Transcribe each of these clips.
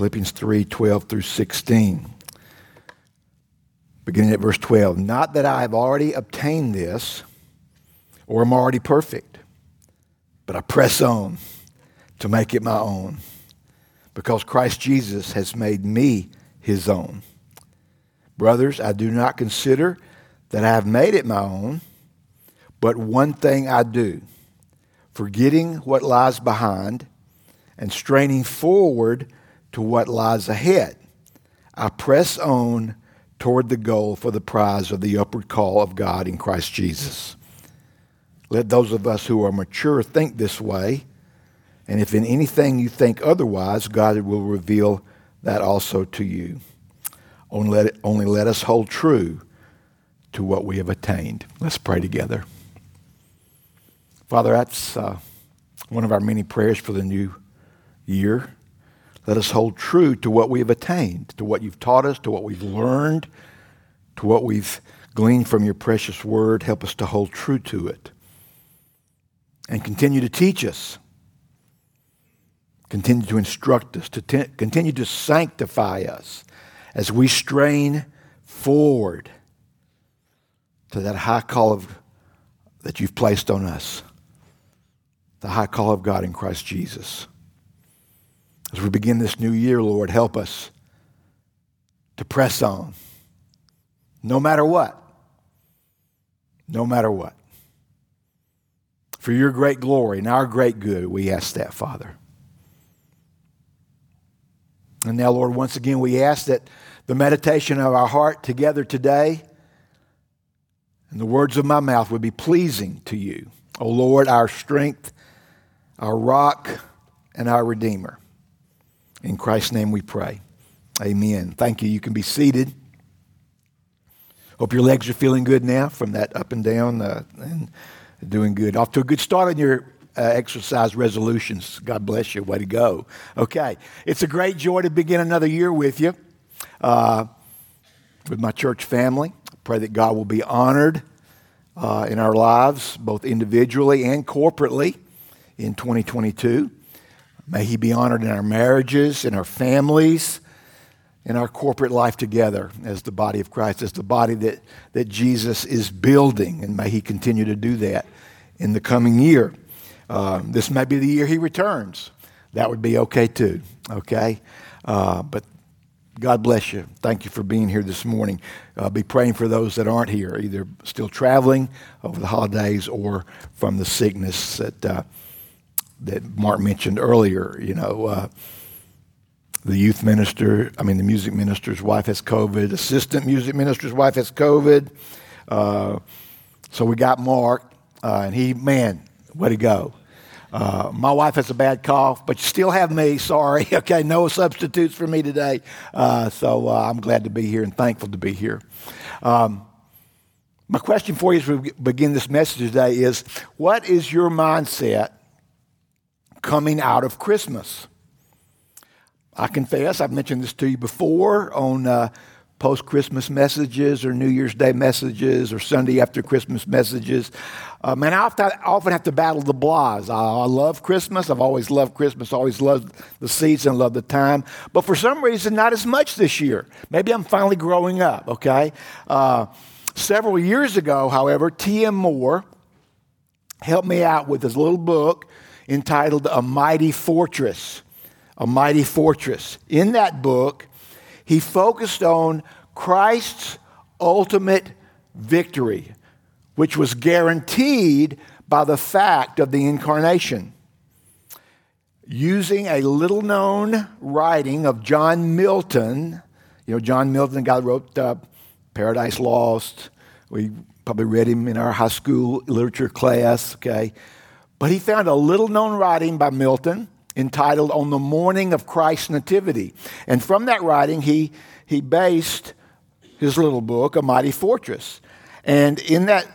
Philippians 3 12 through 16. Beginning at verse 12. Not that I have already obtained this or am already perfect, but I press on to make it my own because Christ Jesus has made me his own. Brothers, I do not consider that I have made it my own, but one thing I do, forgetting what lies behind and straining forward to what lies ahead. I press on toward the goal for the prize of the upward call of God in Christ Jesus. Let those of us who are mature think this way, and if in anything you think otherwise, God will reveal that also to you. Only let, only let us hold true to what we have attained. Let's pray together. Father, that's uh, one of our many prayers for the new year. Let us hold true to what we have attained, to what you've taught us, to what we've learned, to what we've gleaned from your precious word. Help us to hold true to it. And continue to teach us. Continue to instruct us, to continue to sanctify us as we strain forward to that high call of, that you've placed on us, the high call of God in Christ Jesus. As we begin this new year, Lord, help us to press on, no matter what. No matter what. For your great glory and our great good, we ask that, Father. And now, Lord, once again, we ask that the meditation of our heart together today and the words of my mouth would be pleasing to you. O Lord, our strength, our rock, and our Redeemer. In Christ's name we pray. Amen. Thank you. You can be seated. Hope your legs are feeling good now from that up and down uh, and doing good. Off to a good start on your uh, exercise resolutions. God bless you. Way to go. Okay. It's a great joy to begin another year with you, uh, with my church family. Pray that God will be honored uh, in our lives, both individually and corporately, in 2022. May He be honored in our marriages, in our families, in our corporate life together as the body of Christ, as the body that, that Jesus is building. And may He continue to do that in the coming year. Uh, this may be the year He returns. That would be okay too, okay? Uh, but God bless you. Thank you for being here this morning. Uh, be praying for those that aren't here, either still traveling over the holidays or from the sickness that uh, that Mark mentioned earlier. You know, uh, the youth minister, I mean, the music minister's wife has COVID, assistant music minister's wife has COVID. Uh, so we got Mark, uh, and he, man, way to go. Uh, my wife has a bad cough, but you still have me. Sorry. Okay, no substitutes for me today. Uh, so uh, I'm glad to be here and thankful to be here. Um, my question for you as we begin this message today is what is your mindset coming out of Christmas. I confess, I've mentioned this to you before on uh, post Christmas messages or New Year's Day messages or Sunday after Christmas messages. Uh, man, I often, often have to battle the blahs. I, I, love Christmas. I've always loved Christmas, always loved the season, loved the time. But for some reason, not as much this year. Maybe I'm finally growing up, okay? Uh, several years ago, however, T.M. Moore helped me out with his little book entitled A Mighty Fortress. A Mighty Fortress. In that book, he focused on Christ's ultimate victory, which was guaranteed by the fact of the incarnation. Using a little known writing of John Milton, you know, John Milton, that wrote uh, Paradise Lost. We probably read him in our high school literature class, okay? But he found a little known writing by Milton entitled On the Morning of Christ's Nativity. And from that writing, he, he based his little book, A Mighty Fortress. And in that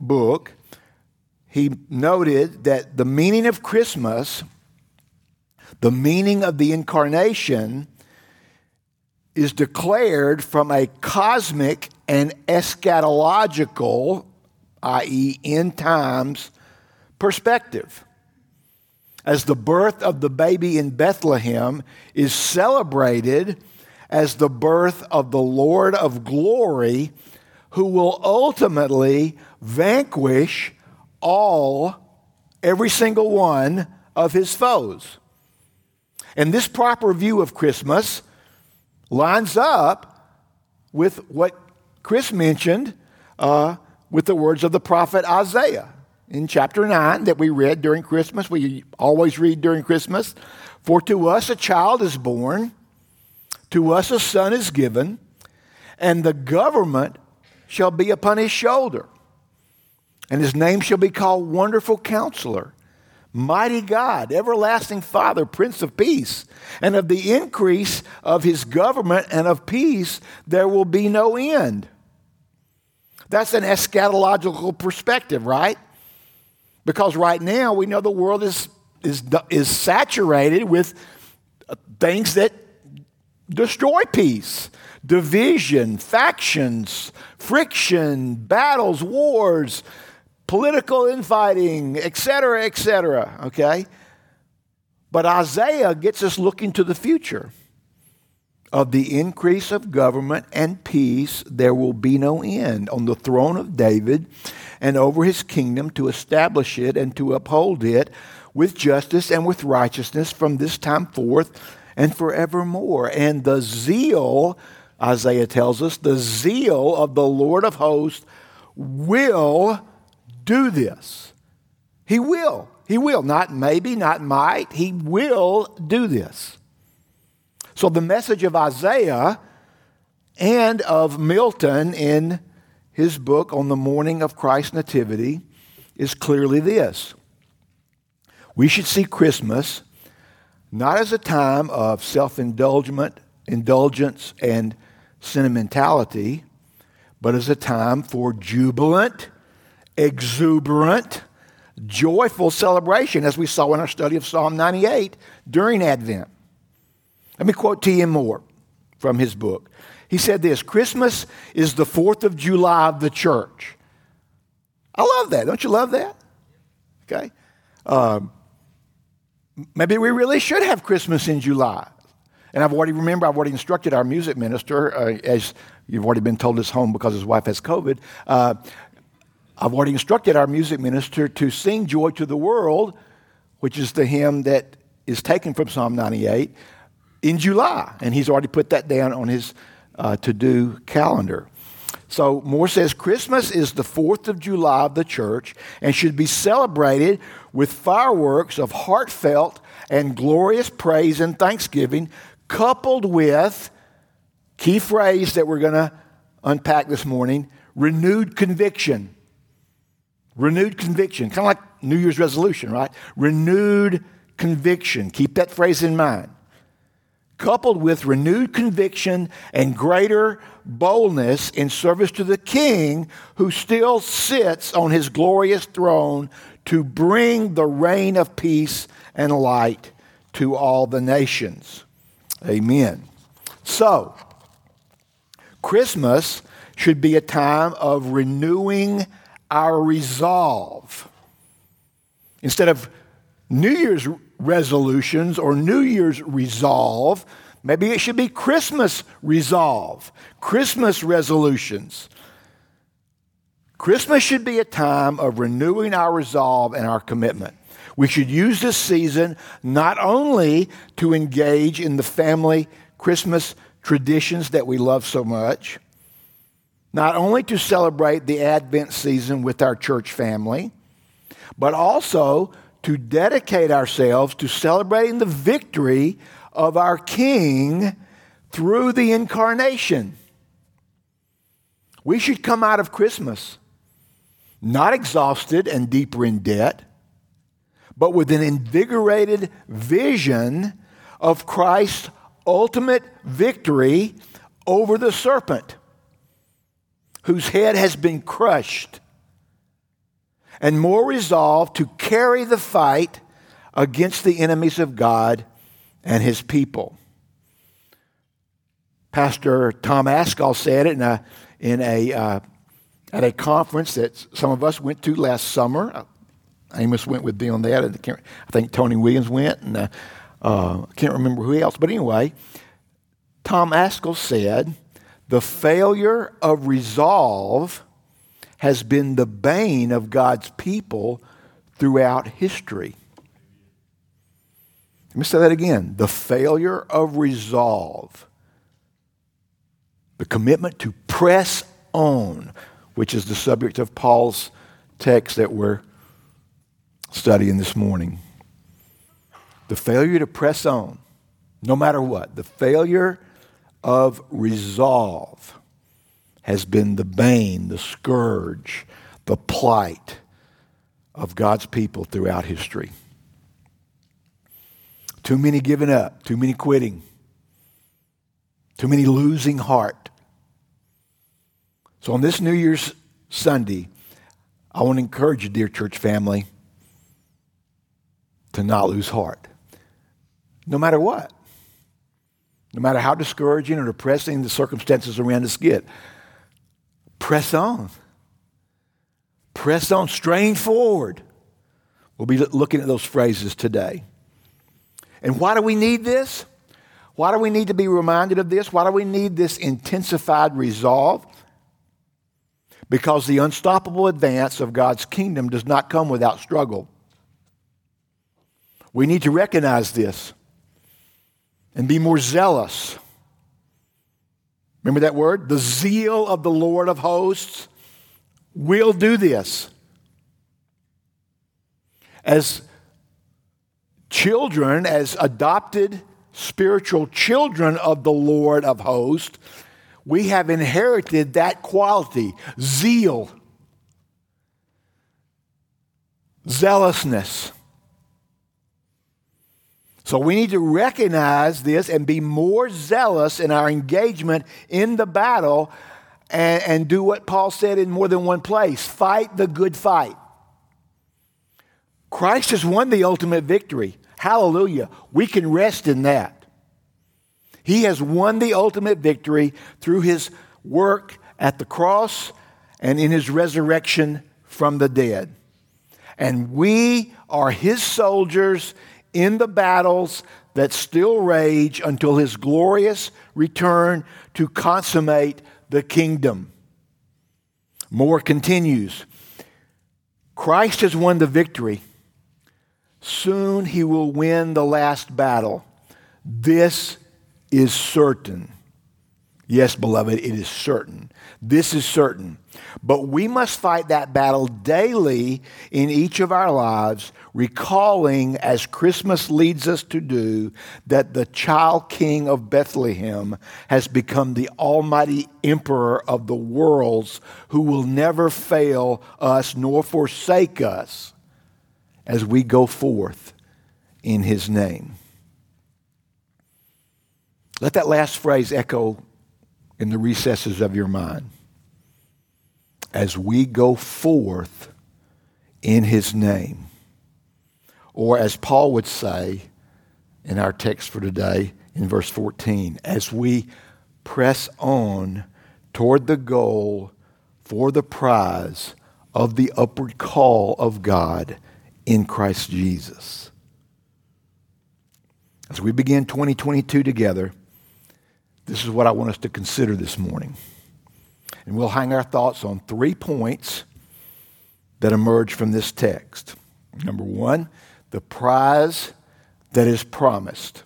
book, he noted that the meaning of Christmas, the meaning of the incarnation, is declared from a cosmic and eschatological, i.e., end times, perspective. as the birth of the baby in Bethlehem is celebrated as the birth of the Lord of glory, who will ultimately vanquish all, every single one of his foes. And this proper view of Christmas lines up with what Chris mentioned uh, with the words of the prophet Isaiah in chapter 9 that we read during Christmas. We always read during Christmas. For to us a child is born, to us a son is given, and the government shall be upon his shoulder. And his name shall be called Wonderful Counselor, Mighty God, Everlasting Father, Prince of Peace. And of the increase of his government and of peace, there will be no end. That's an eschatological perspective, right? Because right now we know the world is, is, is saturated with things that destroy peace division, factions, friction, battles, wars, political infighting, etc., etc. Okay? But Isaiah gets us looking to the future. Of the increase of government and peace, there will be no end on the throne of David and over his kingdom to establish it and to uphold it with justice and with righteousness from this time forth and forevermore. And the zeal, Isaiah tells us, the zeal of the Lord of hosts will do this. He will. He will. Not maybe, not might. He will do this. So the message of Isaiah and of Milton in his book on the morning of Christ's Nativity is clearly this. We should see Christmas not as a time of self indulgence indulgence and sentimentality, but as a time for jubilant, exuberant, joyful celebration, as we saw in our study of Psalm 98 during Advent. Let me quote T.M. Moore from his book. He said this Christmas is the 4th of July of the church. I love that. Don't you love that? Okay. Um, maybe we really should have Christmas in July. And I've already, remember, I've already instructed our music minister, uh, as you've already been told his home because his wife has COVID. Uh, I've already instructed our music minister to sing Joy to the World, which is the hymn that is taken from Psalm 98, in July. And he's already put that down on his uh, to do calendar. So Moore says Christmas is the 4th of July of the church and should be celebrated with fireworks of heartfelt and glorious praise and thanksgiving, coupled with, key phrase that we're going to unpack this morning, renewed conviction. Renewed conviction, kind of like New Year's resolution, right? Renewed conviction. Keep that phrase in mind coupled with renewed conviction and greater boldness in service to the King who still sits on his glorious throne to bring the reign of peace and light to all the nations. Amen. So, Christmas should be a time of renewing our resolve. Instead of New Year's resolutions or New Year's resolve. Maybe it should be Christmas resolve, Christmas resolutions. Christmas should be a time of renewing our resolve and our commitment. We should use this season not only to engage in the family Christmas traditions that we love so much, not only to celebrate the Advent season with our church family, but also to dedicate ourselves to celebrating the victory of our King through the incarnation. We should come out of Christmas not exhausted and deeper in debt, but with an invigorated vision of Christ's ultimate victory over the serpent, whose head has been crushed and more resolved to carry the fight against the enemies of God and his people. Pastor Tom Ascol said it in a, in a, uh, at a conference that some of us went to last summer. Amos went with me on that. I think Tony Williams went, and uh, uh, I can't remember who else. But anyway, Tom Ascol said, the failure of resolve has been the bane of God's people throughout history. Let me say that again. The failure of resolve, the commitment to press on, which is the subject of Paul's text that we're studying this morning. The failure to press on, no matter what, the failure of resolve has been the bane, the scourge, the plight of God's people throughout history. Too many giving up, too many quitting, too many losing heart. So on this New Year's Sunday, I want to encourage you, dear church family, to not lose heart. No matter what. No matter how discouraging or depressing the circumstances around us get. Press on. Press on. Strain forward. We'll be looking at those phrases today. And why do we need this? Why do we need to be reminded of this? Why do we need this intensified resolve? Because the unstoppable advance of God's kingdom does not come without struggle. We need to recognize this and be more zealous. Remember that word? The zeal of the Lord of hosts will do this. As children, as adopted spiritual children of the Lord of hosts, we have inherited that quality zeal, zealousness. So we need to recognize this and be more zealous in our engagement in the battle and, and do what Paul said in more than one place fight the good fight. Christ has won the ultimate victory. Hallelujah. We can rest in that. He has won the ultimate victory through his work at the cross and in his resurrection from the dead. And we are his soldiers in the battles that still rage until his glorious return to consummate the kingdom. Moore continues. Christ has won the victory. Soon he will win the last battle. This is certain. Yes, beloved, it is certain. This is certain. But we must fight that battle daily in each of our lives, recalling, as Christmas leads us to do, that the child king of Bethlehem has become the almighty emperor of the worlds who will never fail us nor forsake us as we go forth in his name. Let that last phrase echo in the recesses of your mind. As we go forth in his name. Or as Paul would say in our text for today in verse 14, as we press on toward the goal for the prize of the upward call of God in Christ Jesus. As we begin 2022 together, this is what I want us to consider this morning. And we'll hang our thoughts on three points that emerge from this text. Number one, the prize that is promised.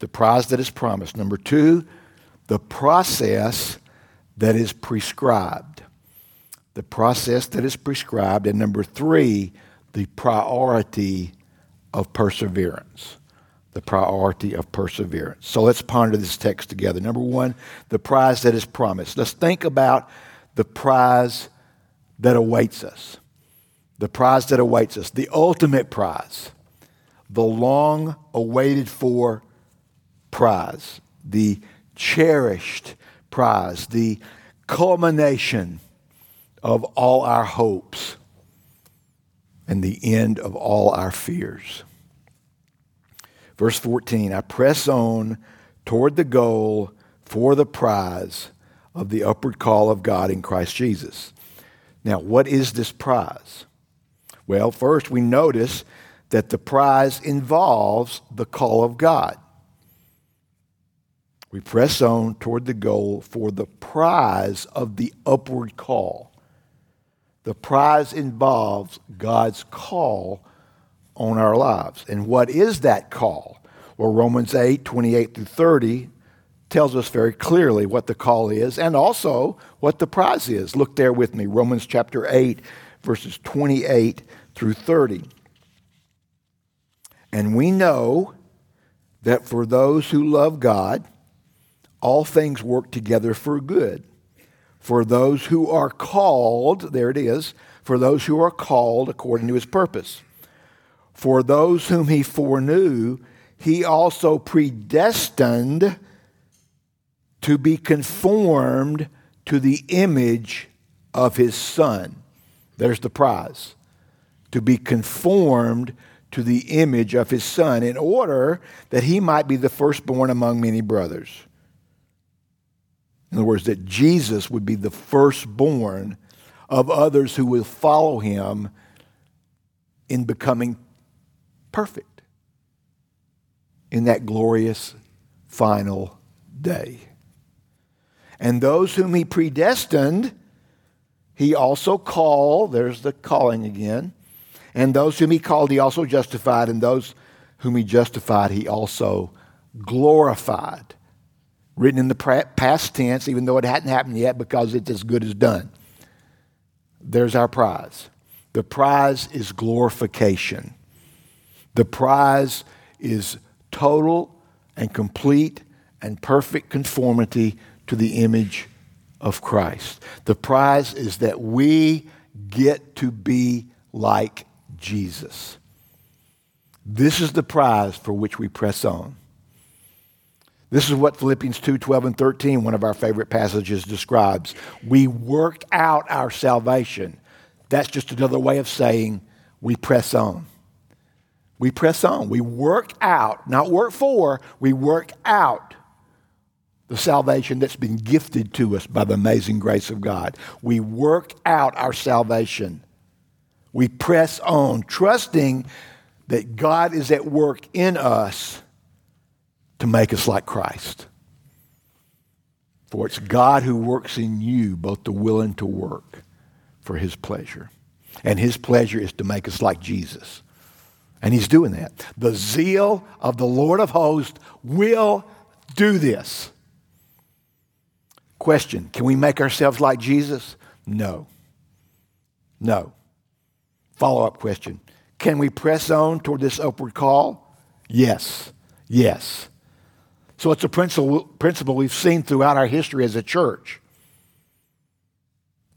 The prize that is promised. Number two, the process that is prescribed. The process that is prescribed. And number three, the priority of perseverance. The priority of perseverance. So let's ponder this text together. Number one, the prize that is promised. Let's think about the prize that awaits us. The prize that awaits us, the ultimate prize, the long awaited for prize, the cherished prize, the culmination of all our hopes and the end of all our fears. Verse 14 I press on toward the goal for the prize of the upward call of God in Christ Jesus. Now, what is this prize? Well, first we notice that the prize involves the call of God. We press on toward the goal for the prize of the upward call. The prize involves God's call on our lives. And what is that call? Well, Romans 8, 28 through 30 tells us very clearly what the call is and also what the prize is. Look there with me, Romans chapter 8, verses 28 through 30. And we know that for those who love God, all things work together for good. For those who are called, there it is, for those who are called according to his purpose. For those whom he foreknew, he also predestined to be conformed to the image of his son. There's the prize. To be conformed to the image of his son in order that he might be the firstborn among many brothers. In other words, that Jesus would be the firstborn of others who will follow him in becoming perfect in that glorious final day. And those whom he predestined, he also called. There's the calling again. And those whom he called, he also justified. And those whom he justified, he also glorified. Written in the past tense, even though it hadn't happened yet, because it's as good as done. There's our prize. The prize is glorification. The prize is total and complete and perfect conformity to the image of Christ. The prize is that we get to be like Jesus. This is the prize for which we press on. This is what Philippians 2 12 and 13, one of our favorite passages, describes. We work out our salvation. That's just another way of saying we press on. We press on. We work out, not work for, we work out the salvation that's been gifted to us by the amazing grace of God. We work out our salvation. We press on, trusting that God is at work in us to make us like Christ. For it's God who works in you both the will and to work for his pleasure. And his pleasure is to make us like Jesus. And he's doing that. The zeal of the Lord of hosts will do this. Question Can we make ourselves like Jesus? No. No. Follow up question Can we press on toward this upward call? Yes. Yes. So it's a principle, principle we've seen throughout our history as a church.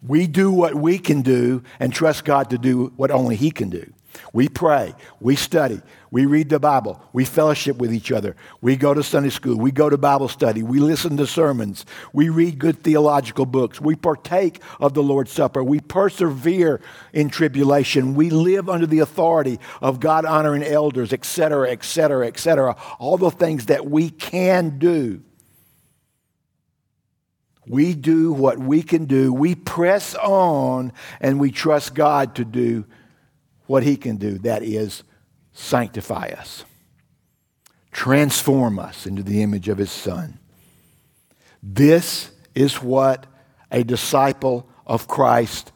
We do what we can do and trust God to do what only He can do. We pray, we study, we read the Bible, we fellowship with each other, we go to Sunday school, we go to Bible study, we listen to sermons, we read good theological books, we partake of the Lord's Supper, we persevere in tribulation, we live under the authority of God honoring elders, etc., etc., etc. All the things that we can do. We do what we can do. We press on and we trust God to do what he can do that is, sanctify us, transform us into the image of his Son. This is what a disciple of Christ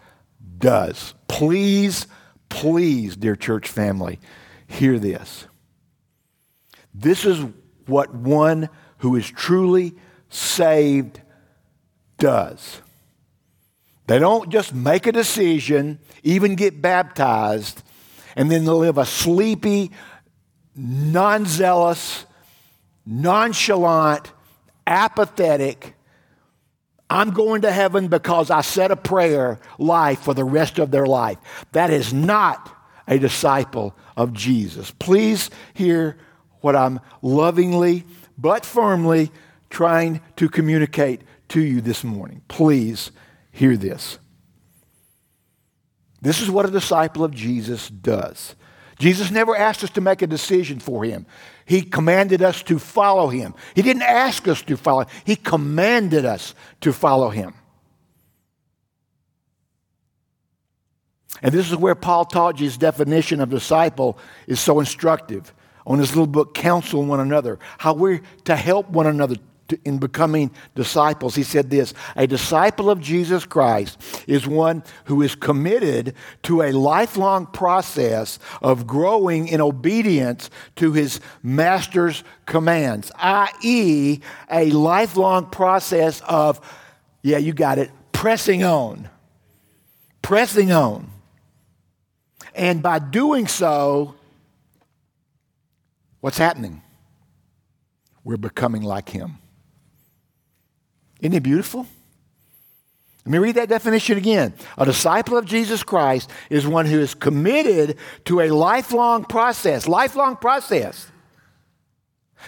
does. Please, please, dear church family, hear this. This is what one who is truly saved does. They don't just make a decision, even get baptized, and then live a sleepy, non zealous, nonchalant, apathetic, I'm going to heaven because I said a prayer life for the rest of their life. That is not a disciple of Jesus. Please hear what I'm lovingly but firmly trying to communicate to you this morning. Please Hear this. This is what a disciple of Jesus does. Jesus never asked us to make a decision for him. He commanded us to follow him. He didn't ask us to follow, he commanded us to follow him. And this is where Paul Tautges' definition of disciple is so instructive on his little book, Counsel One Another, how we're to help one another in becoming disciples. He said this A disciple of Jesus Christ is one who is committed to a lifelong process of growing in obedience to his master's commands, i.e., a lifelong process of, yeah, you got it, pressing on. Pressing on. And by doing so, what's happening? We're becoming like him. Isn't it beautiful? Let me read that definition again. A disciple of Jesus Christ is one who is committed to a lifelong process, lifelong process.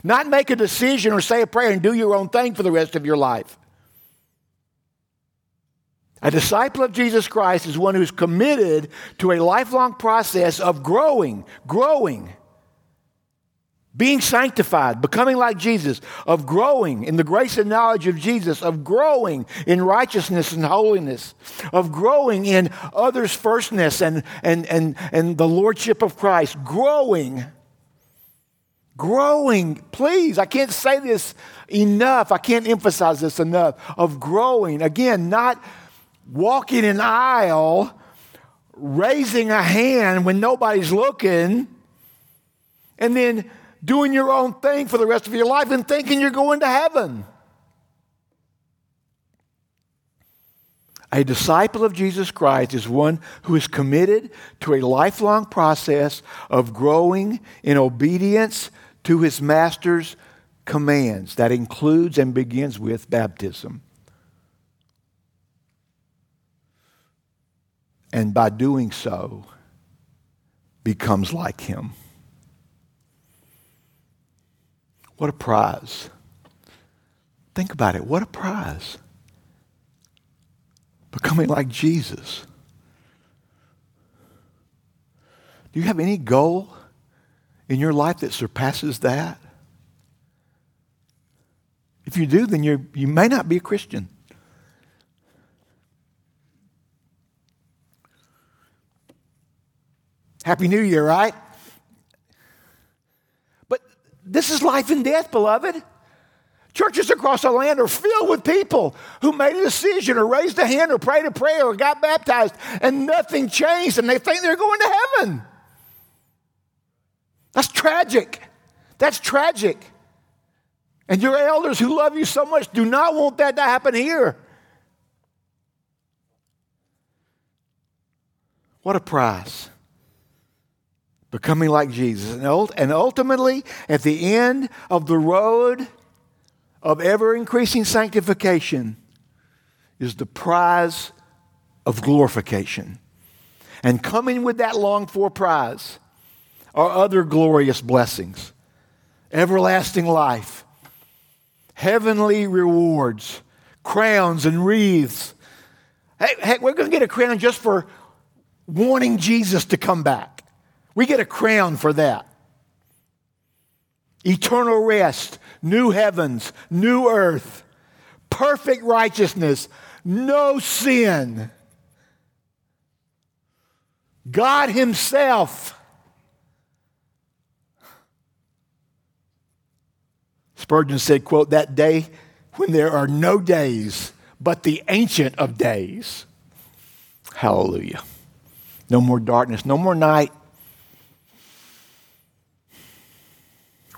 Not make a decision or say a prayer and do your own thing for the rest of your life. A disciple of Jesus Christ is one who's committed to a lifelong process of growing, growing, being sanctified, becoming like Jesus, of growing in the grace and knowledge of Jesus, of growing in righteousness and holiness, of growing in others' firstness and, and, and, and the lordship of Christ, growing. Growing, please, I can't say this enough. I can't emphasize this enough. Of growing. Again, not walking an aisle, raising a hand when nobody's looking, and then doing your own thing for the rest of your life and thinking you're going to heaven. A disciple of Jesus Christ is one who is committed to a lifelong process of growing in obedience to his master's commands. That includes and begins with baptism. and by doing so, becomes like him. What a prize. Think about it. What a prize. Becoming like Jesus. Do you have any goal in your life that surpasses that? If you do, then you you may not be a Christian. Happy New Year, right? This is life and death, beloved. Churches across the land are filled with people who made a decision or raised a hand or prayed a prayer or got baptized and nothing changed and they think they're going to heaven. That's tragic. That's tragic. And your elders who love you so much do not want that to happen here. What a price becoming like Jesus. And ultimately, at the end of the road of ever increasing sanctification, is the prize of glorification. And coming with that longed for prize are other glorious blessings everlasting life, heavenly rewards, crowns and wreaths. Hey, heck, we're going to get a crown just for wanting Jesus to come back. We get a crown for that. Eternal rest, new heavens, new earth, perfect righteousness, no sin. God Himself. Spurgeon said, quote, that day when there are no days but the ancient of days. Hallelujah. No more darkness, no more night,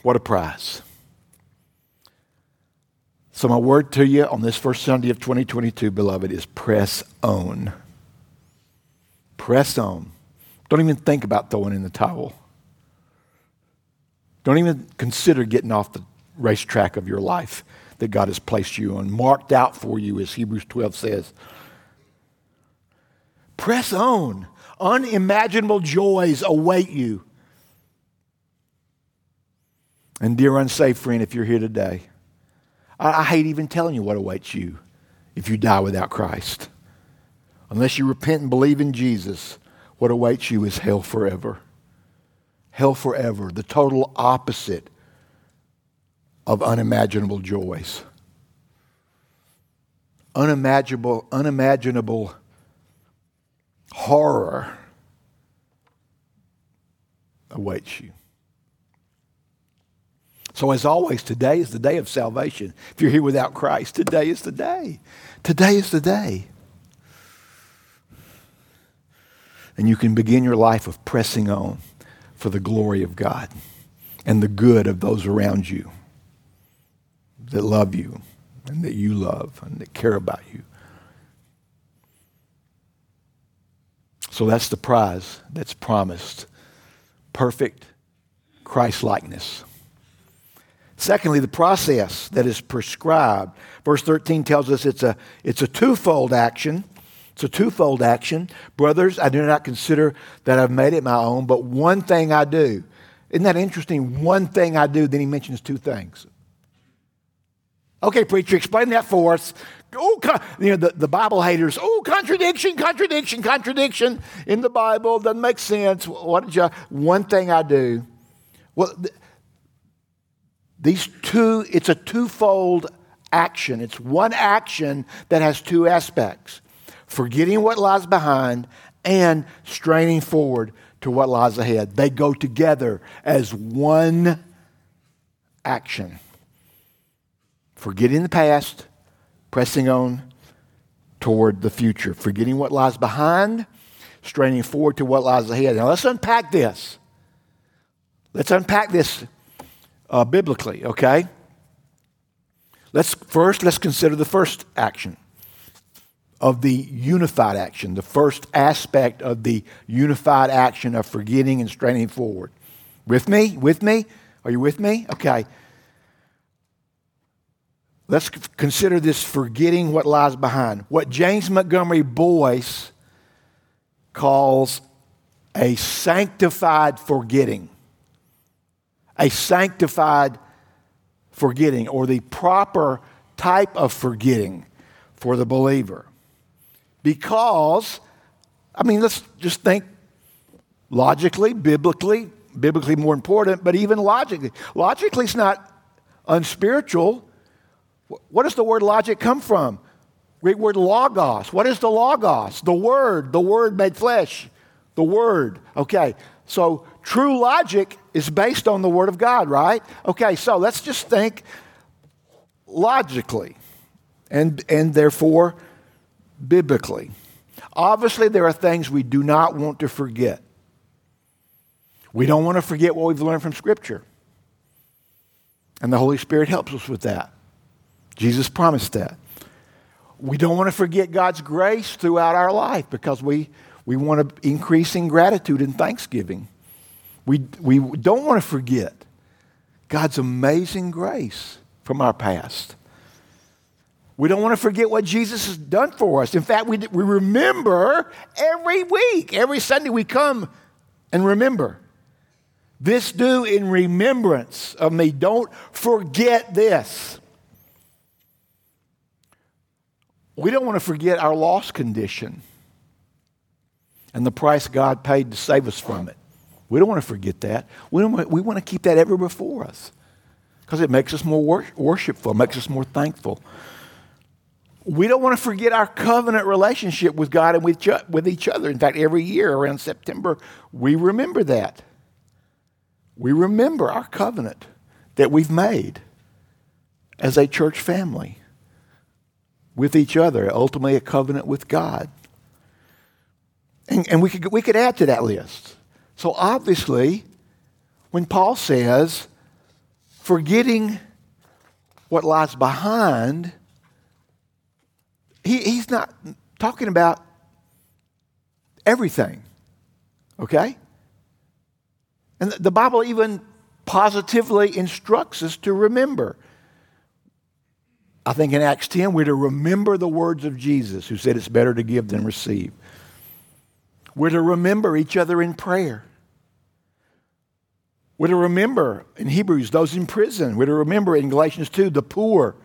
What a prize. So, my word to you on this first Sunday of 2022, beloved, is press on. Press on. Don't even think about throwing in the towel. Don't even consider getting off the racetrack of your life that God has placed you on, marked out for you, as Hebrews 12 says. Press on. Unimaginable joys await you. And, dear unsaved friend, if you're here today, I, I hate even telling you what awaits you if you die without Christ. Unless you repent and believe in Jesus, what awaits you is hell forever. Hell forever, the total opposite of unimaginable joys. Unimaginable, unimaginable horror awaits you. So, as always, today is the day of salvation. If you're here without Christ, today is the day. Today is the day. And you can begin your life of pressing on for the glory of God and the good of those around you that love you and that you love and that care about you. So that's the prize that's promised perfect Christ likeness. Secondly, the process that is prescribed. Verse 13 tells us it's a, it's a twofold action. It's a twofold action. Brothers, I do not consider that I've made it my own, but one thing I do. Isn't that interesting? One thing I do, then he mentions two things. Okay, preacher, explain that for us. Oh, you know, the, the Bible haters, oh, contradiction, contradiction, contradiction in the Bible doesn't make sense. What did you, one thing I do. Well, th- these two, it's a twofold action. It's one action that has two aspects forgetting what lies behind and straining forward to what lies ahead. They go together as one action. Forgetting the past, pressing on toward the future. Forgetting what lies behind, straining forward to what lies ahead. Now let's unpack this. Let's unpack this uh, biblically, okay? Let's first let's consider the first action of the unified action, the first aspect of the unified action of forgetting and straining forward. With me? With me? Are you with me? Okay. Let's consider this forgetting what lies behind. What James Montgomery Boice calls a sanctified forgetting a sanctified forgetting or the proper type of forgetting for the believer. Because, I mean, let's just think logically, biblically, biblically more important, but even logically. Logically, it's not unspiritual. What does the word logic come from? Greek word logos. What is the logos? The word, the word made flesh. The word. Okay, so true logic is based on the Word of God, right? Okay, so let's just think logically and, and therefore biblically. Obviously, there are things we do not want to forget. We don't want to forget what we've learned from Scripture. And the Holy Spirit helps us with that. Jesus promised that. We don't want to forget God's grace throughout our life because we, we want to increase in gratitude and thanksgiving. We, we don't want to forget God's amazing grace from our past. We don't want to forget what Jesus has done for us. In fact, we, we remember every week, every Sunday we come and remember. This do in remembrance of me. Don't forget this. We don't want to forget our lost condition and the price God paid to save us from it. We don't want to forget that. We, don't want, we want to keep that ever before us because it makes us more wor- worshipful, makes us more thankful. We don't want to forget our covenant relationship with God and with, with each other. In fact, every year around September, we remember that. We remember our covenant that we've made as a church family with each other, ultimately a covenant with God. And, and we, could, we could add to that list. So obviously, when Paul says, forgetting what lies behind, he, he's not talking about everything, okay? And the Bible even positively instructs us to remember. I think in Acts 10, we're to remember the words of Jesus, who said it's better to give than receive. We're to remember each other in prayer. We're to remember in Hebrews those in prison. We're to remember in Galatians 2 the poor.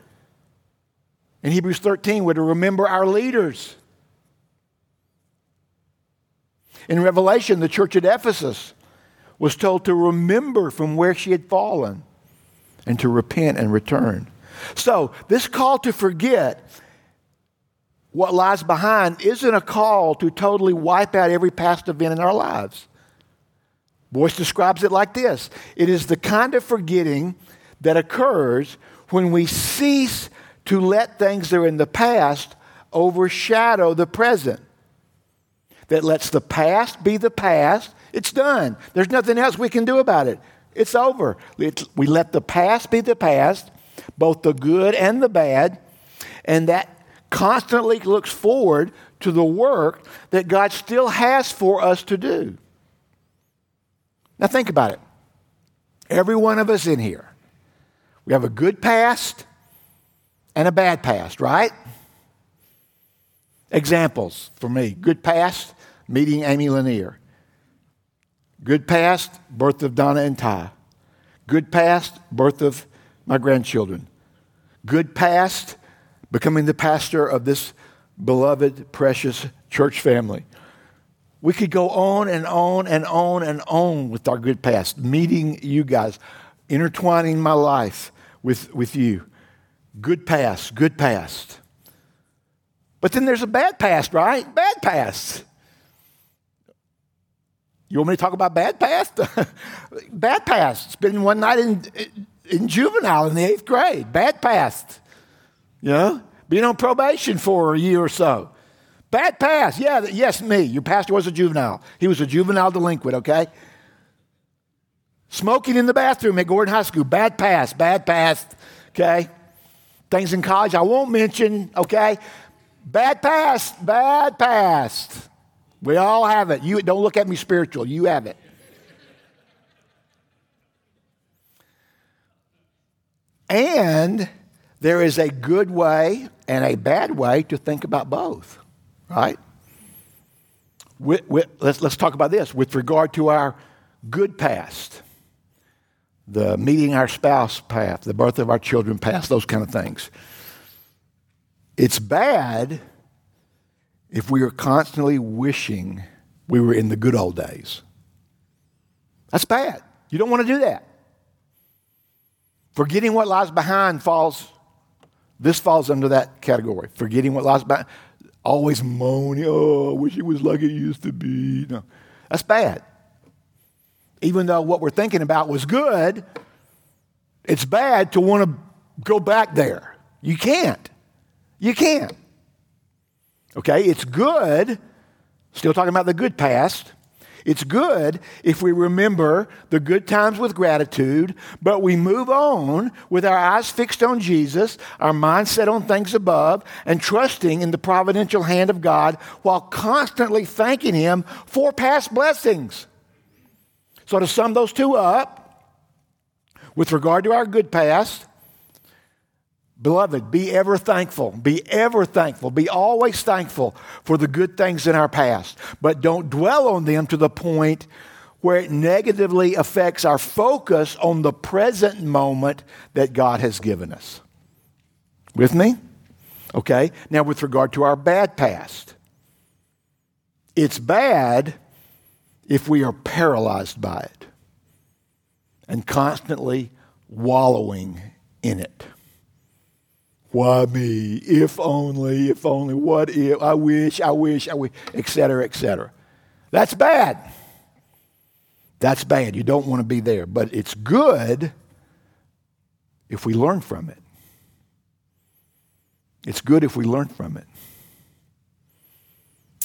In Hebrews 13, we're to remember our leaders. In Revelation, the church at Ephesus was told to remember from where she had fallen and to repent and return. So, this call to forget what lies behind isn't a call to totally wipe out every past event in our lives. Boice describes it like this it is the kind of forgetting that occurs when we cease to let things that are in the past overshadow the present. That lets the past be the past. It's done. There's nothing else we can do about it. It's over. It's, we let the past be the past, both the good and the bad, and that constantly looks forward to the work that God still has for us to do. Now, think about it. Every one of us in here, we have a good past and a bad past, right? Examples for me good past, meeting Amy Lanier. Good past, birth of Donna and Ty. Good past, birth of my grandchildren. Good past, becoming the pastor of this beloved, precious church family. We could go on and on and on and on with our good past, meeting you guys, intertwining my life with, with you. Good past, good past. But then there's a bad past, right? Bad past. You want me to talk about bad past? bad past. Spending one night in, in juvenile in the eighth grade. Bad past. You know? Being on probation for a year or so. Bad past. Yeah, yes, me. Your pastor was a juvenile. He was a juvenile delinquent, okay? Smoking in the bathroom at Gordon High School. Bad past, bad past, okay? Things in college I won't mention, okay? Bad past, bad past. We all have it. You don't look at me spiritual. You have it. And there is a good way and a bad way to think about both, right? With, with, let's, let's talk about this with regard to our good past, the meeting our spouse path, the birth of our children past, those kind of things. It's bad if we are constantly wishing we were in the good old days. That's bad. You don't want to do that. Forgetting what lies behind falls, this falls under that category. Forgetting what lies behind, always moaning, oh, I wish it was like it used to be. No, that's bad. Even though what we're thinking about was good, it's bad to want to go back there. You can't. You can't. Okay, it's good, still talking about the good past. It's good if we remember the good times with gratitude, but we move on with our eyes fixed on Jesus, our mind set on things above, and trusting in the providential hand of God while constantly thanking Him for past blessings. So, to sum those two up, with regard to our good past, Beloved, be ever thankful. Be ever thankful. Be always thankful for the good things in our past. But don't dwell on them to the point where it negatively affects our focus on the present moment that God has given us. With me? Okay. Now, with regard to our bad past, it's bad if we are paralyzed by it and constantly wallowing in it. Why me? If only, if only, what if? I wish, I wish, I wish, etc., etc. That's bad. That's bad. You don't want to be there. But it's good if we learn from it. It's good if we learn from it.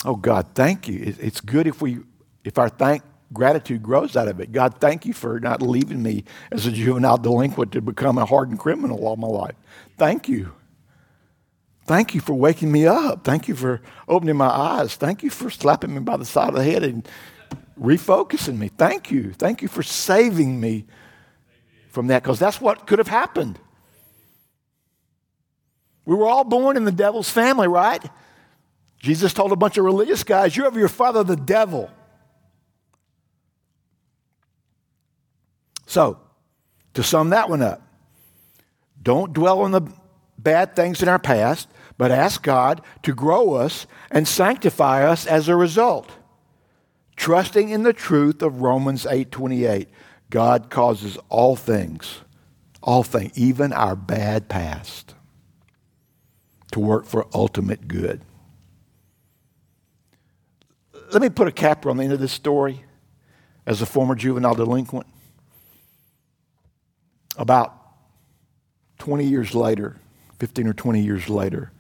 Oh God, thank you. It's good if we if our thank gratitude grows out of it. God, thank you for not leaving me as a juvenile delinquent to become a hardened criminal all my life. Thank you. Thank you for waking me up. Thank you for opening my eyes. Thank you for slapping me by the side of the head and refocusing me. Thank you. Thank you for saving me from that because that's what could have happened. We were all born in the devil's family, right? Jesus told a bunch of religious guys, You're of your father, the devil. So, to sum that one up, don't dwell on the bad things in our past, but ask God to grow us and sanctify us as a result. Trusting in the truth of Romans 8:28, God causes all things, all things, even our bad past, to work for ultimate good. let me put a capper on the end of this story as a former juvenile delinquent. About 20 years later, 15 or 20 years later,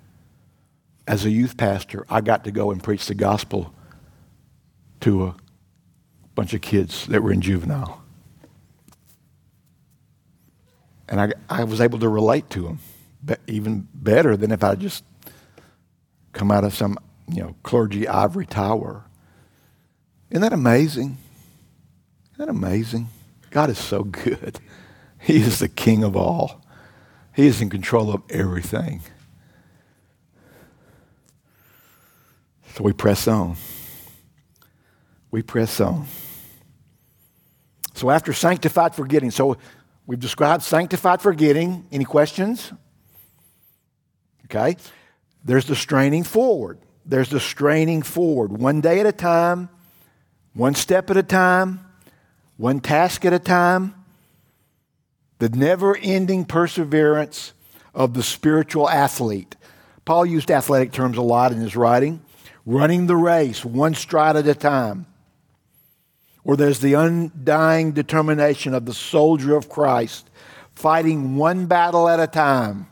as a youth pastor, I got to go and preach the gospel to a bunch of kids that were in juvenile. And I, I was able to relate to them even better than if I just come out of some you know, clergy ivory tower. Isn't that amazing? Isn't that amazing? God is so good. He is the king of all. He is in control of everything. So we press on. We press on. So after sanctified forgetting, so we've described sanctified forgetting. Any questions? Okay. There's the straining forward. There's the straining forward. One day at a time, one step at a time, one task at a time. The never ending perseverance of the spiritual athlete. Paul used athletic terms a lot in his writing. Running the race, one stride at a time. Or there's the undying determination of the soldier of Christ, fighting one battle at a time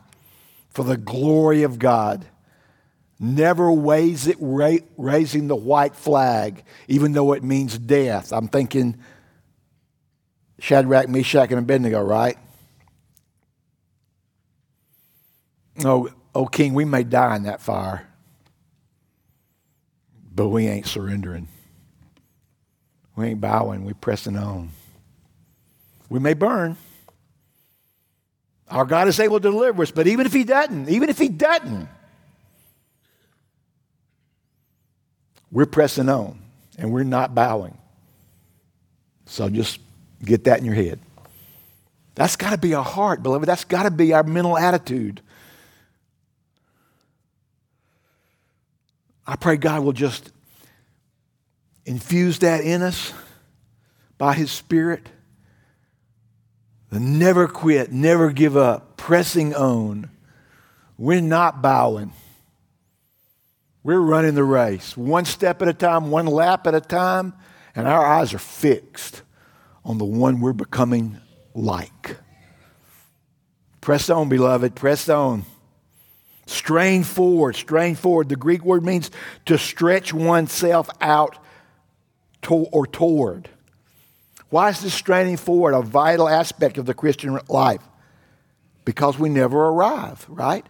for the glory of God. Never weighs it ra- raising the white flag, even though it means death. I'm thinking Shadrach, Meshach, and Abednego, right? Oh, oh, King, we may die in that fire, but we ain't surrendering. We ain't bowing, we pressing on. We may burn. Our God is able to deliver us, but even if He doesn't, even if He doesn't, we're pressing on and we're not bowing. So just get that in your head. That's got to be our heart, beloved. That's got to be our mental attitude. I pray God will just infuse that in us by His Spirit. Never quit, never give up, pressing on. We're not bowing. We're running the race, one step at a time, one lap at a time, and our eyes are fixed on the one we're becoming like. Press on, beloved, press on. Strain forward, strain forward. The Greek word means to stretch oneself out to, or toward. Why is this straining forward a vital aspect of the Christian life? Because we never arrive, right?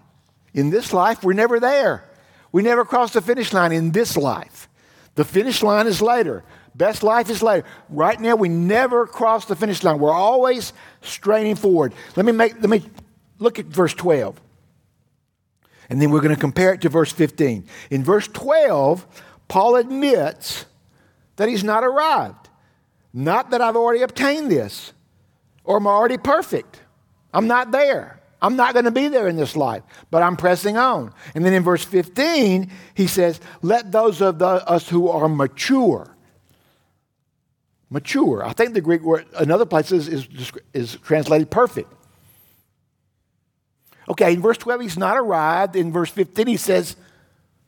In this life, we're never there. We never cross the finish line in this life. The finish line is later. Best life is later. Right now, we never cross the finish line. We're always straining forward. Let me make, let me look at verse 12. And then we're going to compare it to verse 15. In verse 12, Paul admits that he's not arrived. Not that I've already obtained this or I'm already perfect. I'm not there. I'm not going to be there in this life, but I'm pressing on. And then in verse 15, he says, Let those of the, us who are mature, mature. I think the Greek word, another place is, is, is translated perfect. Okay, in verse 12, he's not arrived. In verse 15, he says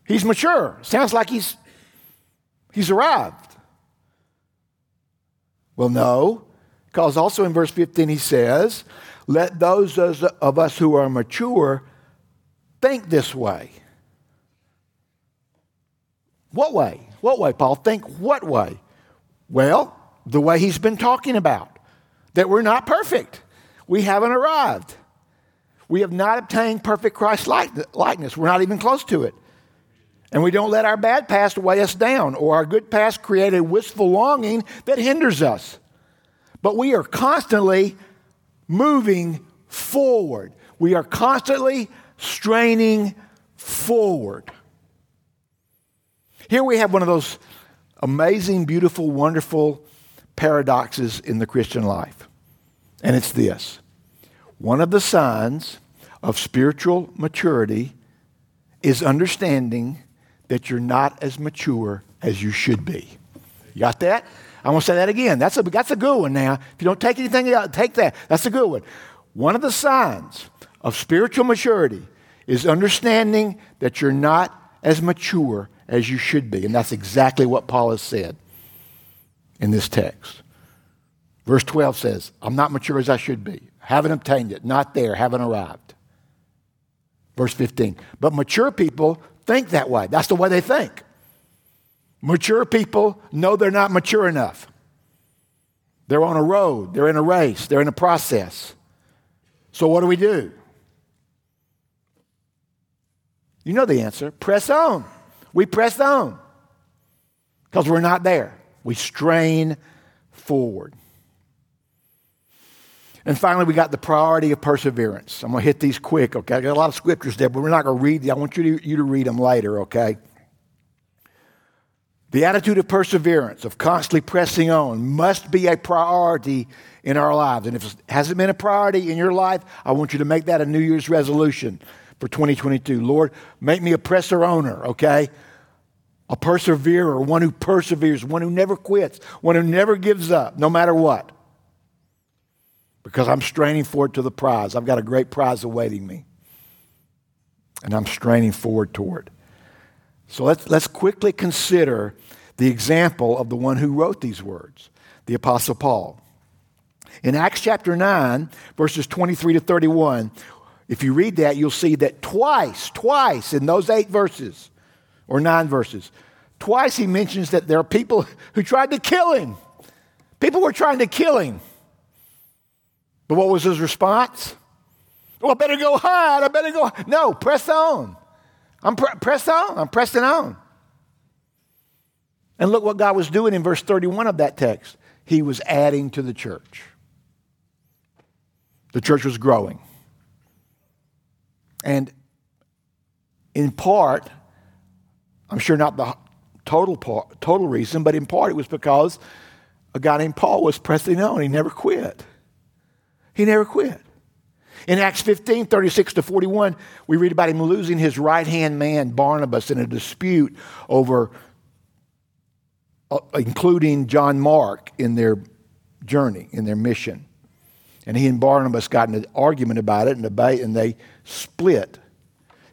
he's mature. Sounds like he's, he's arrived. Well, no, because also in verse 15 he says, Let those of us who are mature think this way. What way? What way, Paul? Think what way? Well, the way he's been talking about that we're not perfect, we haven't arrived. We have not obtained perfect Christ likeness. We're not even close to it. And we don't let our bad past weigh us down or our good past create a wistful longing that hinders us. But we are constantly moving forward. We are constantly straining forward. Here we have one of those amazing, beautiful, wonderful paradoxes in the Christian life. And it's this one of the signs of spiritual maturity is understanding that you're not as mature as you should be. You got that? I'm going to say that again. That's a, that's a good one now. If you don't take anything else, take that. That's a good one. One of the signs of spiritual maturity is understanding that you're not as mature as you should be. And that's exactly what Paul has said in this text. Verse 12 says, I'm not mature as I should be. Haven't obtained it. Not there. Haven't arrived. Verse 15. But mature people think that way. That's the way they think. Mature people know they're not mature enough. They're on a road, they're in a race, they're in a process. So, what do we do? You know the answer press on. We press on because we're not there. We strain forward. And finally, we got the priority of perseverance. I'm going to hit these quick, okay? I got a lot of scriptures there, but we're not going to read them. I want you to, you to read them later, okay? The attitude of perseverance, of constantly pressing on, must be a priority in our lives. And if it hasn't been a priority in your life, I want you to make that a New Year's resolution for 2022. Lord, make me a presser owner, okay? A perseverer, one who perseveres, one who never quits, one who never gives up, no matter what. Because I'm straining forward to the prize. I've got a great prize awaiting me. And I'm straining forward toward. So let's, let's quickly consider the example of the one who wrote these words, the Apostle Paul. In Acts chapter 9, verses 23 to 31, if you read that, you'll see that twice, twice in those eight verses, or nine verses, twice he mentions that there are people who tried to kill him. People were trying to kill him. But what was his response? Well, I better go hide. I better go. No, press on. I'm pre- on. I'm pressing on. And look what God was doing in verse 31 of that text. He was adding to the church. The church was growing. And in part, I'm sure not the total part, total reason, but in part it was because a guy named Paul was pressing on. He never quit. He never quit. In Acts 15, 36 to 41, we read about him losing his right hand man, Barnabas, in a dispute over uh, including John Mark in their journey, in their mission. And he and Barnabas got an argument about it and debate, and they split.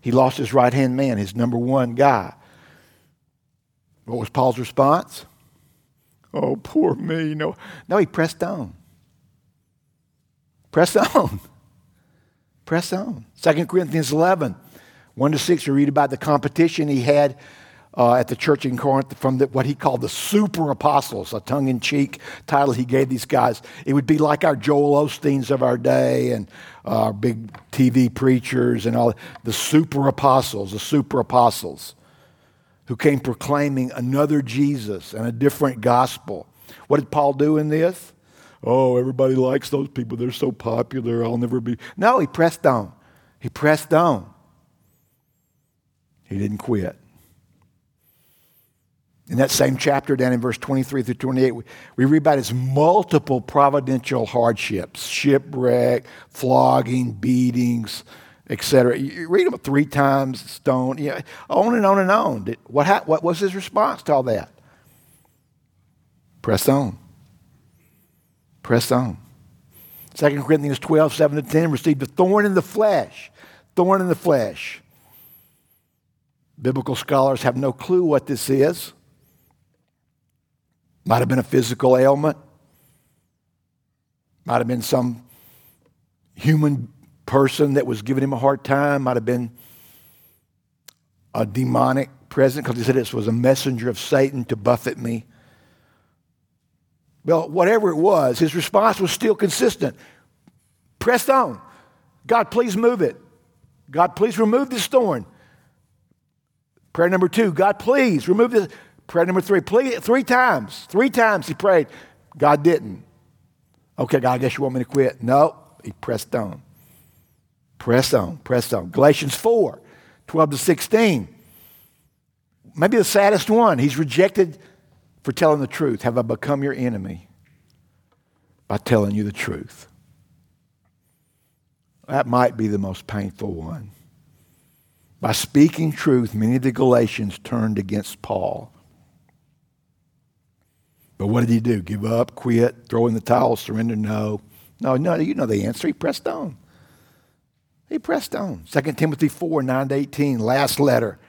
He lost his right hand man, his number one guy. What was Paul's response? Oh, poor me. No, no he pressed on. Pressed on. Press on. 2 Corinthians 11, 1 to 6, you read about the competition he had uh, at the church in Corinth from the, what he called the super apostles, a tongue in cheek title he gave these guys. It would be like our Joel Osteens of our day and our big TV preachers and all the super apostles, the super apostles who came proclaiming another Jesus and a different gospel. What did Paul do in this? oh, everybody likes those people. They're so popular. I'll never be. No, he pressed on. He pressed on. He didn't quit. In that same chapter, down in verse 23 through 28, we read about his multiple providential hardships shipwreck, flogging, beatings, etc. You read them three times, stone, yeah, on and on and on. What, what was his response to all that? Press on. Press on. 2 Corinthians 12, 7 to 10, received a thorn in the flesh. Thorn in the flesh. Biblical scholars have no clue what this is. Might have been a physical ailment. Might have been some human person that was giving him a hard time. Might have been a demonic presence because he said this was a messenger of Satan to buffet me. Well, whatever it was, his response was still consistent. Pressed on. God, please move it. God, please remove this thorn. Prayer number two, God, please remove this. Prayer number three, please, three times. Three times he prayed. God didn't. Okay, God, I guess you want me to quit. No, he pressed on. Pressed on, pressed on. Galatians 4, 12 to 16. Maybe the saddest one. He's rejected for telling the truth? Have I become your enemy by telling you the truth? That might be the most painful one. By speaking truth, many of the Galatians turned against Paul. But what did he do? Give up, quit, throw in the towel, surrender? No. No, no, you know the answer. He pressed on. He pressed on. 2 Timothy 4, 9 to 18, last letter.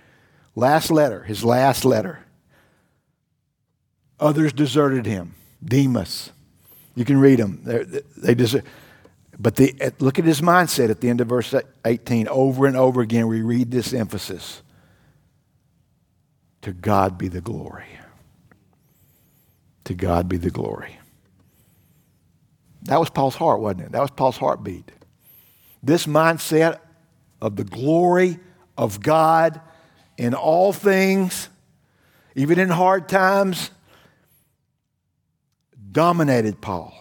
Last letter, his last letter. Others deserted him. Demas. You can read them. They're, they desert. But the, look at his mindset at the end of verse 18. Over and over again, we read this emphasis To God be the glory. To God be the glory. That was Paul's heart, wasn't it? That was Paul's heartbeat. This mindset of the glory of God in all things, even in hard times, dominated Paul.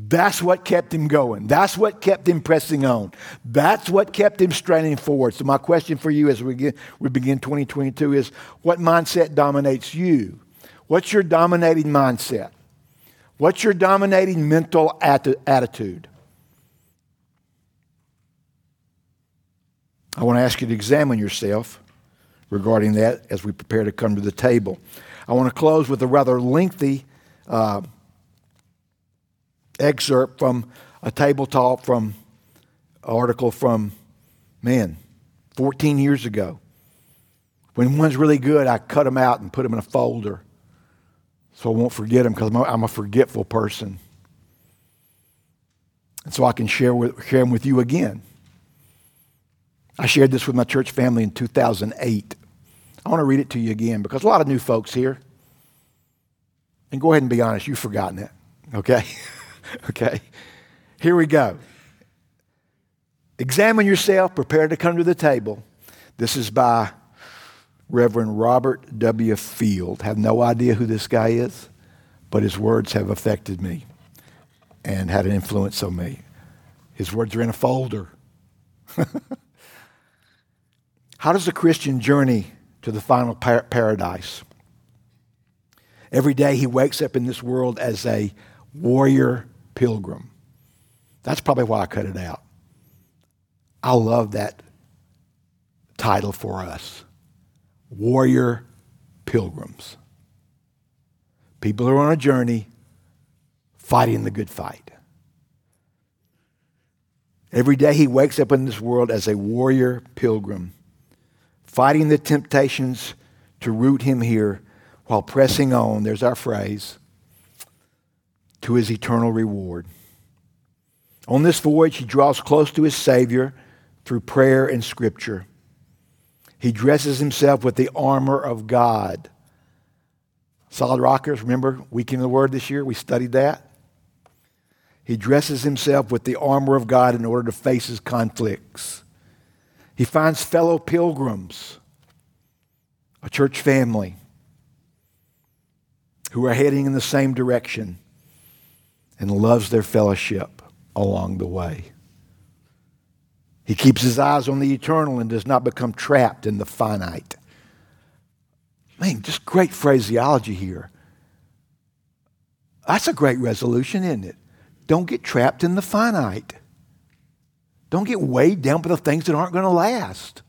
That's what kept him going. That's what kept him pressing on. That's what kept him straining forward. So, my question for you as we, get, we begin 2022 is what mindset dominates you? What's your dominating mindset? What's your dominating mental attitude? I want to ask you to examine yourself regarding that as we prepare to come to the table. I want to close with a rather lengthy uh, excerpt from a table talk from an article from, man, 14 years ago. When one's really good, I cut them out and put them in a folder so I won't forget them because I'm a forgetful person. And so I can share, with, share them with you again. I shared this with my church family in 2008. I want to read it to you again because a lot of new folks here. And go ahead and be honest, you've forgotten it. Okay? okay? Here we go. Examine yourself, prepare to come to the table. This is by Reverend Robert W. Field. Have no idea who this guy is, but his words have affected me and had an influence on me. His words are in a folder. How does a Christian journey to the final par- paradise? Every day he wakes up in this world as a warrior pilgrim. That's probably why I cut it out. I love that title for us warrior pilgrims. People are on a journey fighting the good fight. Every day he wakes up in this world as a warrior pilgrim, fighting the temptations to root him here while pressing on, there's our phrase, to his eternal reward. On this voyage, he draws close to his Savior through prayer and Scripture. He dresses himself with the armor of God. Solid Rockers, remember Week in the Word this year? We studied that. He dresses himself with the armor of God in order to face his conflicts. He finds fellow pilgrims, a church family, who are heading in the same direction and loves their fellowship along the way. He keeps his eyes on the eternal and does not become trapped in the finite. Man, just great phraseology here. That's a great resolution, isn't it? Don't get trapped in the finite. Don't get weighed down by the things that aren't going to last.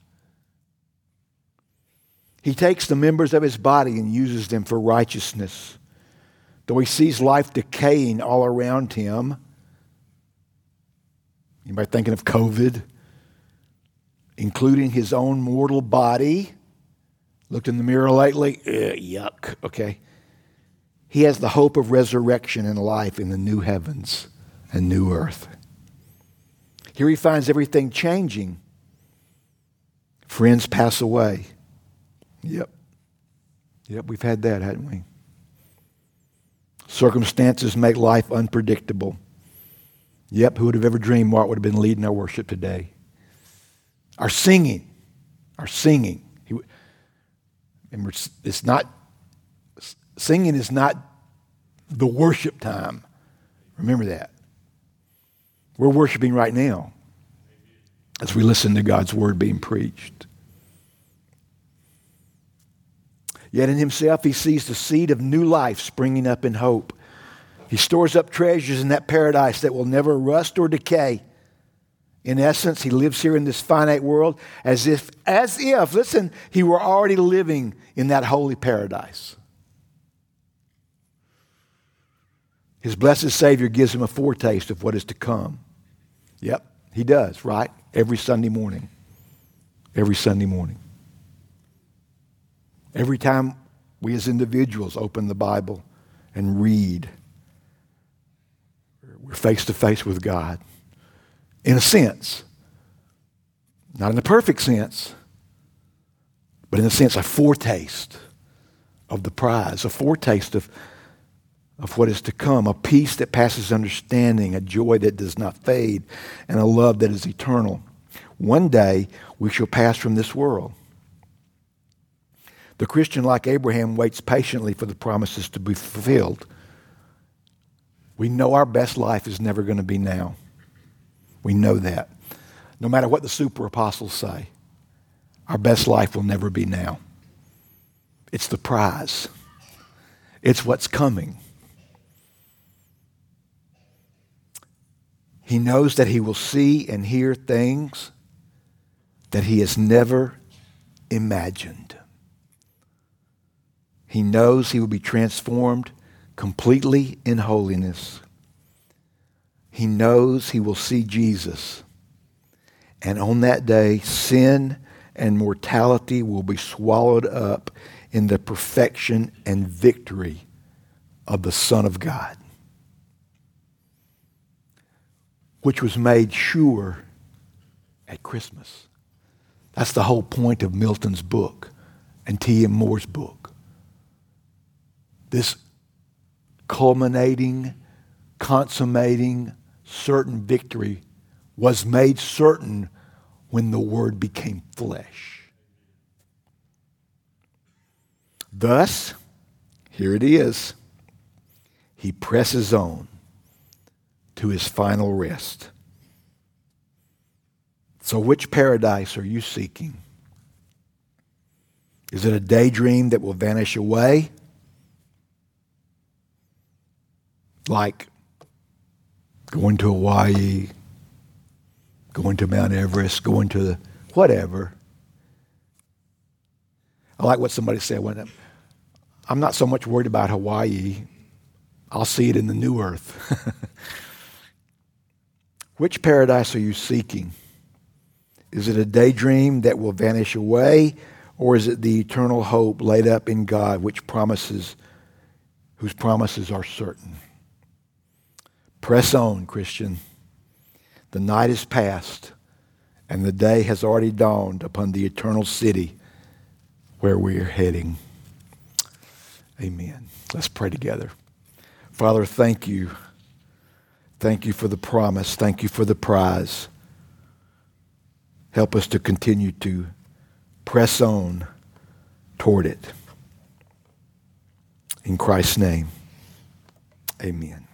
He takes the members of his body and uses them for righteousness. Though he sees life decaying all around him, anybody thinking of COVID? Including his own mortal body. Looked in the mirror lately? Ugh, yuck, okay? He has the hope of resurrection and life in the new heavens and new earth. Here he finds everything changing. Friends pass away. Yep. Yep, we've had that, hadn't we? Circumstances make life unpredictable. Yep, who would have ever dreamed Mark would have been leading our worship today? Our singing, our singing. He, it's not, singing is not the worship time. Remember that. We're worshiping right now as we listen to God's word being preached. Yet in himself, he sees the seed of new life springing up in hope. He stores up treasures in that paradise that will never rust or decay. In essence, he lives here in this finite world as if, as if, listen, he were already living in that holy paradise. His blessed Savior gives him a foretaste of what is to come. Yep, he does, right? Every Sunday morning. Every Sunday morning. Every time we as individuals open the Bible and read, we're face to face with God. In a sense, not in the perfect sense, but in a sense, a foretaste of the prize, a foretaste of, of what is to come, a peace that passes understanding, a joy that does not fade, and a love that is eternal. One day we shall pass from this world. The Christian, like Abraham, waits patiently for the promises to be fulfilled. We know our best life is never going to be now. We know that. No matter what the super apostles say, our best life will never be now. It's the prize, it's what's coming. He knows that he will see and hear things that he has never imagined. He knows he will be transformed completely in holiness. He knows he will see Jesus. And on that day, sin and mortality will be swallowed up in the perfection and victory of the Son of God, which was made sure at Christmas. That's the whole point of Milton's book and T.M. Moore's book. This culminating, consummating, certain victory was made certain when the Word became flesh. Thus, here it is. He presses on to his final rest. So, which paradise are you seeking? Is it a daydream that will vanish away? Like going to Hawaii, going to Mount Everest, going to the whatever. I like what somebody said when I'm not so much worried about Hawaii. I'll see it in the new earth. Which paradise are you seeking? Is it a daydream that will vanish away, or is it the eternal hope laid up in God which promises whose promises are certain? Press on, Christian. The night is past, and the day has already dawned upon the eternal city where we are heading. Amen. Let's pray together. Father, thank you. Thank you for the promise. Thank you for the prize. Help us to continue to press on toward it. In Christ's name, amen.